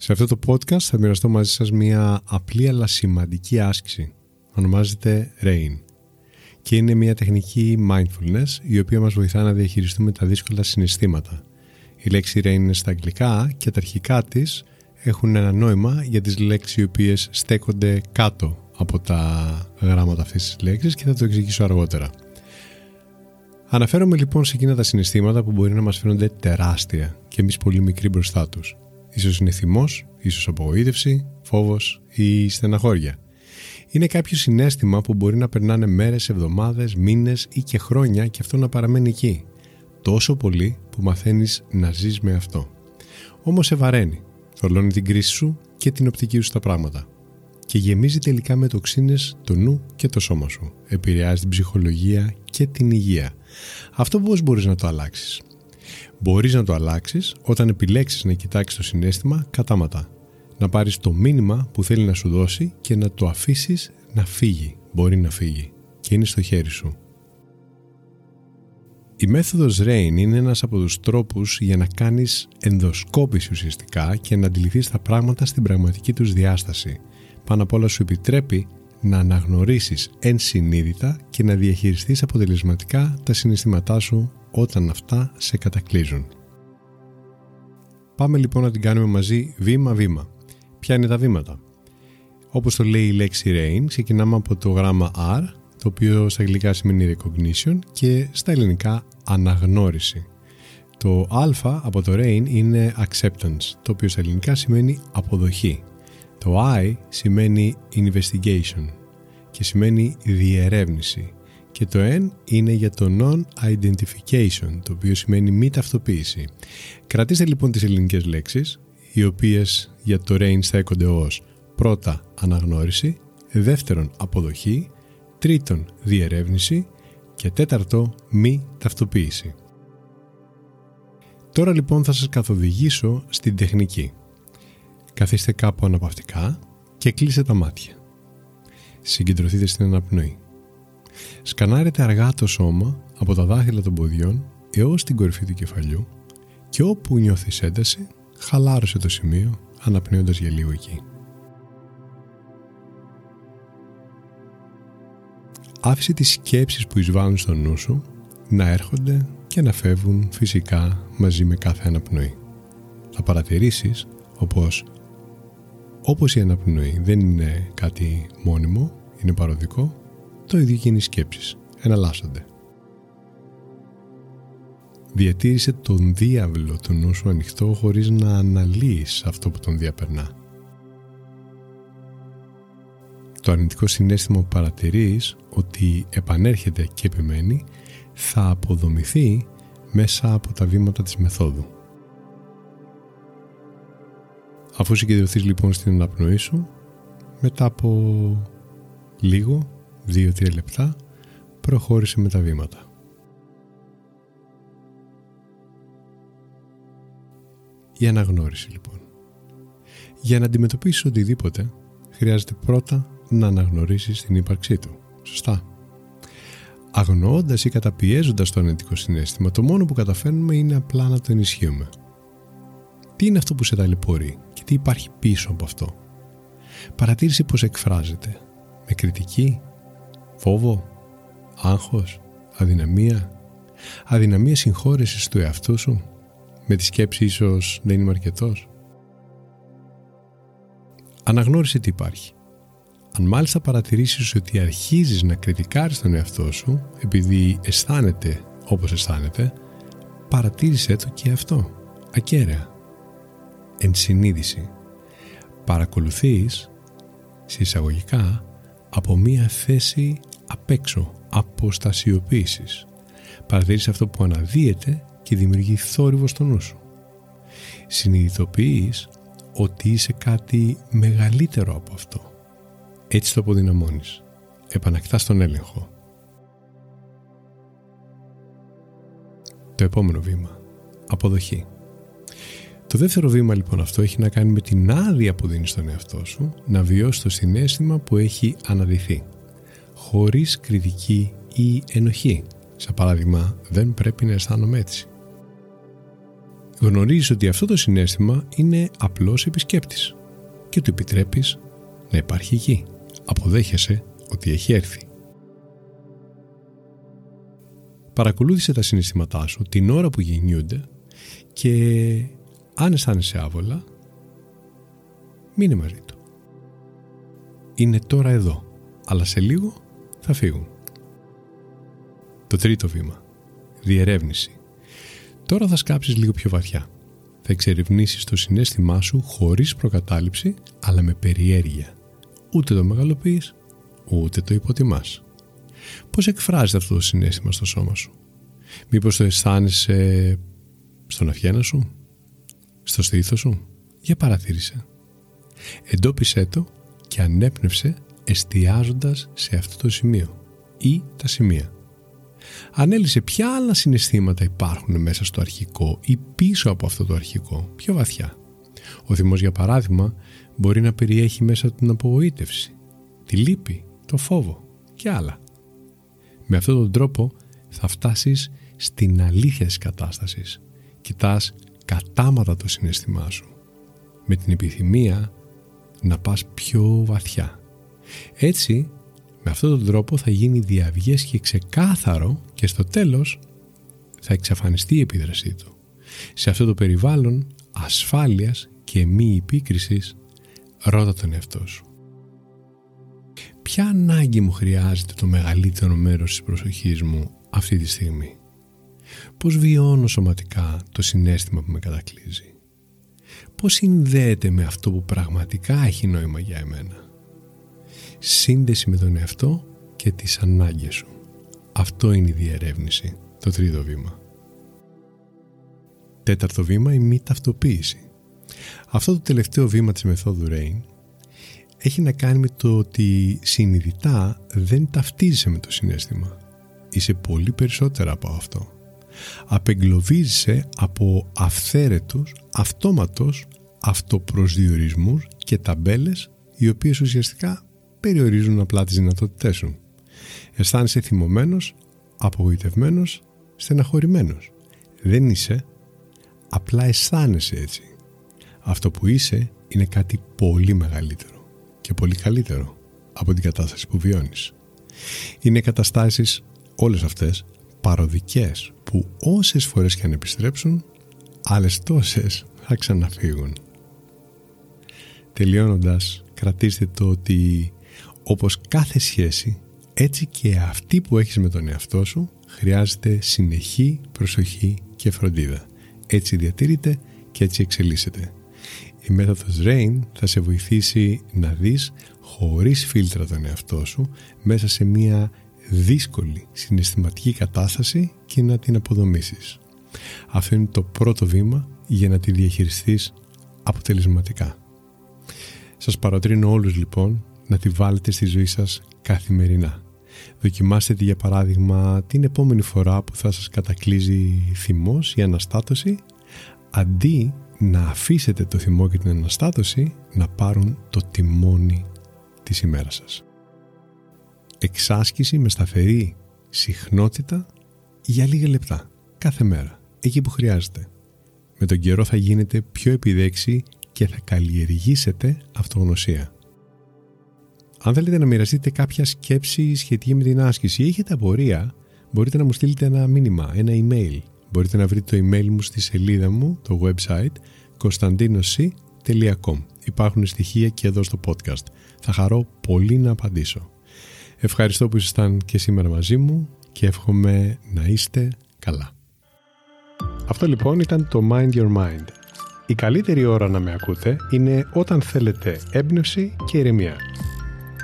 Σε αυτό το podcast θα μοιραστώ μαζί σας μια απλή αλλά σημαντική άσκηση. Ονομάζεται RAIN και είναι μια τεχνική mindfulness η οποία μας βοηθά να διαχειριστούμε τα δύσκολα συναισθήματα. Η λέξη RAIN είναι στα αγγλικά και τα αρχικά της έχουν ένα νόημα για τις λέξεις οι οποίες στέκονται κάτω από τα γράμματα αυτής της λέξης και θα το εξηγήσω αργότερα. Αναφέρομαι λοιπόν σε εκείνα τα συναισθήματα που μπορεί να μας φαίνονται τεράστια και εμείς πολύ μικροί μπροστά τους. Ίσως είναι θυμός, ίσως απογοήτευση, φόβος ή στεναχώρια. Είναι κάποιο συνέστημα που μπορεί να περνάνε μέρες, εβδομάδες, μήνες ή και χρόνια και αυτό να παραμένει εκεί. Τόσο πολύ που μαθαίνεις να ζεις με αυτό. Όμως σε βαραίνει θολώνει την κρίση σου και την οπτική σου στα πράγματα και γεμίζει τελικά με τοξίνες το νου και το σώμα σου. Επηρεάζει την ψυχολογία και την υγεία. Αυτό πώς μπορείς να το αλλάξεις; Μπορείς να το αλλάξεις όταν επιλέξεις να κοιτάξεις το συνέστημα κατάματα. Να πάρεις το μήνυμα που θέλει να σου δώσει και να το αφήσεις να φύγει. Μπορεί να φύγει και είναι στο χέρι σου. Η μέθοδος RAIN είναι ένας από τους τρόπους για να κάνεις ενδοσκόπηση ουσιαστικά και να αντιληφθείς τα πράγματα στην πραγματική τους διάσταση. Πάνω απ' όλα σου επιτρέπει να αναγνωρίσεις ενσυνείδητα και να διαχειριστείς αποτελεσματικά τα συναισθήματά σου όταν αυτά σε κατακλείζουν. Πάμε λοιπόν να την κάνουμε μαζί βήμα-βήμα. Ποια είναι τα βήματα; Όπως το λέει η λέξη RAIN, ξεκινάμε από το γράμμα R το οποίο στα αγγλικά σημαίνει recognition και στα ελληνικά αναγνώριση. Το α από το rain είναι acceptance, το οποίο στα ελληνικά σημαίνει αποδοχή. Το I σημαίνει investigation και σημαίνει διερεύνηση. Και το N είναι για το non-identification, το οποίο σημαίνει μη ταυτοποίηση. Κρατήστε λοιπόν τις ελληνικές λέξεις, οι οποίες για το rain στέκονται ως πρώτα αναγνώριση, δεύτερον αποδοχή, τρίτον διερεύνηση και τέταρτο μη ταυτοποίηση. Τώρα λοιπόν θα σας καθοδηγήσω στην τεχνική. Καθίστε κάπου αναπαυτικά και κλείστε τα μάτια. Συγκεντρωθείτε στην αναπνοή. Σκανάρετε αργά το σώμα από τα δάχτυλα των ποδιών έως την κορυφή του κεφαλιού και όπου νιώθεις ένταση χαλάρωσε το σημείο αναπνέοντας για λίγο εκεί. άφησε τις σκέψεις που εισβάλλουν στο νου σου να έρχονται και να φεύγουν φυσικά μαζί με κάθε αναπνοή. Θα παρατηρήσεις όπως, όπως η αναπνοή δεν είναι κάτι μόνιμο, είναι παροδικό, το ίδιο και είναι οι σκέψεις, εναλλάσσονται. Διατήρησε τον διάβλο του νου σου ανοιχτό χωρίς να αναλύεις αυτό που τον διαπερνά το αρνητικό συνέστημα που παρατηρείς ότι επανέρχεται και επιμένει θα αποδομηθεί μέσα από τα βήματα της μεθόδου. Αφού συγκεντρωθείς λοιπόν στην αναπνοή σου, μετά από λίγο, 2-3 λεπτά, προχώρησε με τα βήματα. Η αναγνώριση λοιπόν. Για να αντιμετωπίσεις οτιδήποτε, χρειάζεται πρώτα να αναγνωρίσεις την ύπαρξή του. Σωστά. Αγνοώντας ή καταπιέζοντας το αρνητικό συνέστημα, το μόνο που καταφέρνουμε είναι απλά να το ενισχύουμε. Τι είναι αυτό που σε ταλαιπωρεί και τι υπάρχει πίσω από αυτό; Παρατήρησε πως εκφράζεται. Με κριτική, φόβο, άγχος, αδυναμία. Αδυναμία συγχώρεσης του εαυτού σου. Με τη σκέψη ίσως δεν είμαι αρκετός. Αναγνώρισε τι υπάρχει. Αν μάλιστα παρατηρήσεις ότι αρχίζεις να κριτικάρεις τον εαυτό σου επειδή αισθάνεται όπως αισθάνεται, παρατήρησέ το και αυτό, ακέραια. Ενσυνείδηση. Παρακολουθείς, συσσαγωγικά, από μία θέση απ' έξω, αποστασιοποίησης. Παρατηρείς αυτό που αναδύεται και δημιουργεί θόρυβο στο νου σου. Συνειδητοποιείς ότι είσαι κάτι μεγαλύτερο από αυτό. Έτσι το αποδυναμώνεις. Επανακτάς τον έλεγχο. Το επόμενο βήμα. Αποδοχή. Το δεύτερο βήμα λοιπόν αυτό έχει να κάνει με την άδεια που δίνεις στον εαυτό σου να βιώσεις το συνέστημα που έχει αναδυθεί. Χωρίς κριτική ή ενοχή. Σαν παράδειγμα, δεν πρέπει να αισθάνομαι έτσι. Γνωρίζεις ότι αυτό το συνέστημα είναι απλός επισκέπτης και του επιτρέπεις να υπάρχει εκεί. Αποδέχεσαι ότι έχει έρθει. Παρακολούθησε τα συναισθήματά σου την ώρα που γεννιούνται και αν αισθάνεσαι άβολα, μείνε μαζί του. Είναι τώρα εδώ, αλλά σε λίγο θα φύγουν. Το τρίτο βήμα. Διερεύνηση. Τώρα θα σκάψεις λίγο πιο βαθιά. Θα εξερευνήσεις το συνέστημά σου χωρίς προκατάληψη, αλλά με περιέργεια. Ούτε το μεγαλοποιείς, ούτε το υποτιμάς. Πώς εκφράζεται αυτό το συνέστημα στο σώμα σου; Μήπως το αισθάνεσαι στον αυχένα σου, στο στήθος σου; Για παρατήρησε. Εντόπισέ το και ανέπνευσε εστιάζοντας σε αυτό το σημείο ή τα σημεία. Ανέλησε ποια άλλα συναισθήματα υπάρχουν μέσα στο αρχικό ή πίσω από αυτό το αρχικό, πιο βαθιά. Ο θυμός για παράδειγμα μπορεί να περιέχει μέσα την απογοήτευση, τη λύπη, το φόβο και άλλα. Με αυτόν τον τρόπο θα φτάσεις στην αλήθεια της κατάστασης. Κοιτάς κατάματα το συναισθημά σου με την επιθυμία να πας πιο βαθιά. Έτσι, με αυτόν τον τρόπο θα γίνει διαυγές και ξεκάθαρο και στο τέλος θα εξαφανιστεί η επίδρασή του. Σε αυτό το περιβάλλον ασφάλειας και μη επίκρισης ρώτα τον εαυτό σου. Ποια ανάγκη μου χρειάζεται το μεγαλύτερο μέρος της προσοχής μου αυτή τη στιγμή; Πώς βιώνω σωματικά το συνέστημα που με κατακλείζει; Πώς συνδέεται με αυτό που πραγματικά έχει νόημα για εμένα; Σύνδεση με τον εαυτό και τις ανάγκες σου. Αυτό είναι η διερεύνηση, το τρίτο βήμα. Τέταρτο βήμα, η μη ταυτοποίηση. Αυτό το τελευταίο βήμα της μεθόδου Rain έχει να κάνει με το ότι συνειδητά δεν ταυτίζεσαι με το συνέστημα. Είσαι πολύ περισσότερα από αυτό απεγκλωβίζεσαι από αυθαίρετους, αυτόματος αυτοπροσδιορισμούς και ταμπέλες οι οποίες ουσιαστικά περιορίζουν απλά τις δυνατότητές σου. Αισθάνεσαι θυμωμένος, απογοητευμένος, στεναχωρημένος. Δεν είσαι, απλά αισθάνεσαι έτσι. Αυτό που είσαι είναι κάτι πολύ μεγαλύτερο και πολύ καλύτερο από την κατάσταση που βιώνεις. Είναι καταστάσεις όλες αυτές παροδικές που όσες φορές και αν επιστρέψουν άλλες τόσες θα ξαναφύγουν. Τελειώνοντας κρατήστε το ότι όπως κάθε σχέση έτσι και αυτή που έχεις με τον εαυτό σου χρειάζεται συνεχή προσοχή και φροντίδα. Έτσι διατηρείται και έτσι εξελίσσεται. Η μέθοδος RAIN θα σε βοηθήσει να δεις χωρίς φίλτρα τον εαυτό σου μέσα σε μια δύσκολη συναισθηματική κατάσταση και να την αποδομήσεις. Αυτό είναι το πρώτο βήμα για να τη διαχειριστείς αποτελεσματικά. Σας παροτρύνω όλους λοιπόν να τη βάλετε στη ζωή σας καθημερινά. Δοκιμάστε τη για παράδειγμα την επόμενη φορά που θα σας κατακλείζει θυμός ή αναστάτωση αντί να αφήσετε το θυμό και την αναστάτωση να πάρουν το τιμόνι της ημέρας σας εξάσκηση με σταθερή συχνότητα για λίγα λεπτά κάθε μέρα, εκεί που χρειάζεται. Με τον καιρό θα γίνετε πιο επιδέξη και θα καλλιεργήσετε αυτογνωσία. Αν θέλετε να μοιραστείτε κάποια σκέψη σχετική με την άσκηση ή έχετε απορία, μπορείτε να μου στείλετε ένα μήνυμα, ένα email. Μπορείτε να βρείτε το email μου στη σελίδα μου, το website, konstantinosc.com. Υπάρχουν στοιχεία και εδώ στο podcast. Θα χαρώ πολύ να απαντήσω. Ευχαριστώ που ήσασταν και σήμερα μαζί μου και εύχομαι να είστε καλά. Αυτό λοιπόν ήταν το Mind Your Mind. Η καλύτερη ώρα να με ακούτε είναι όταν θέλετε έμπνευση και ηρεμία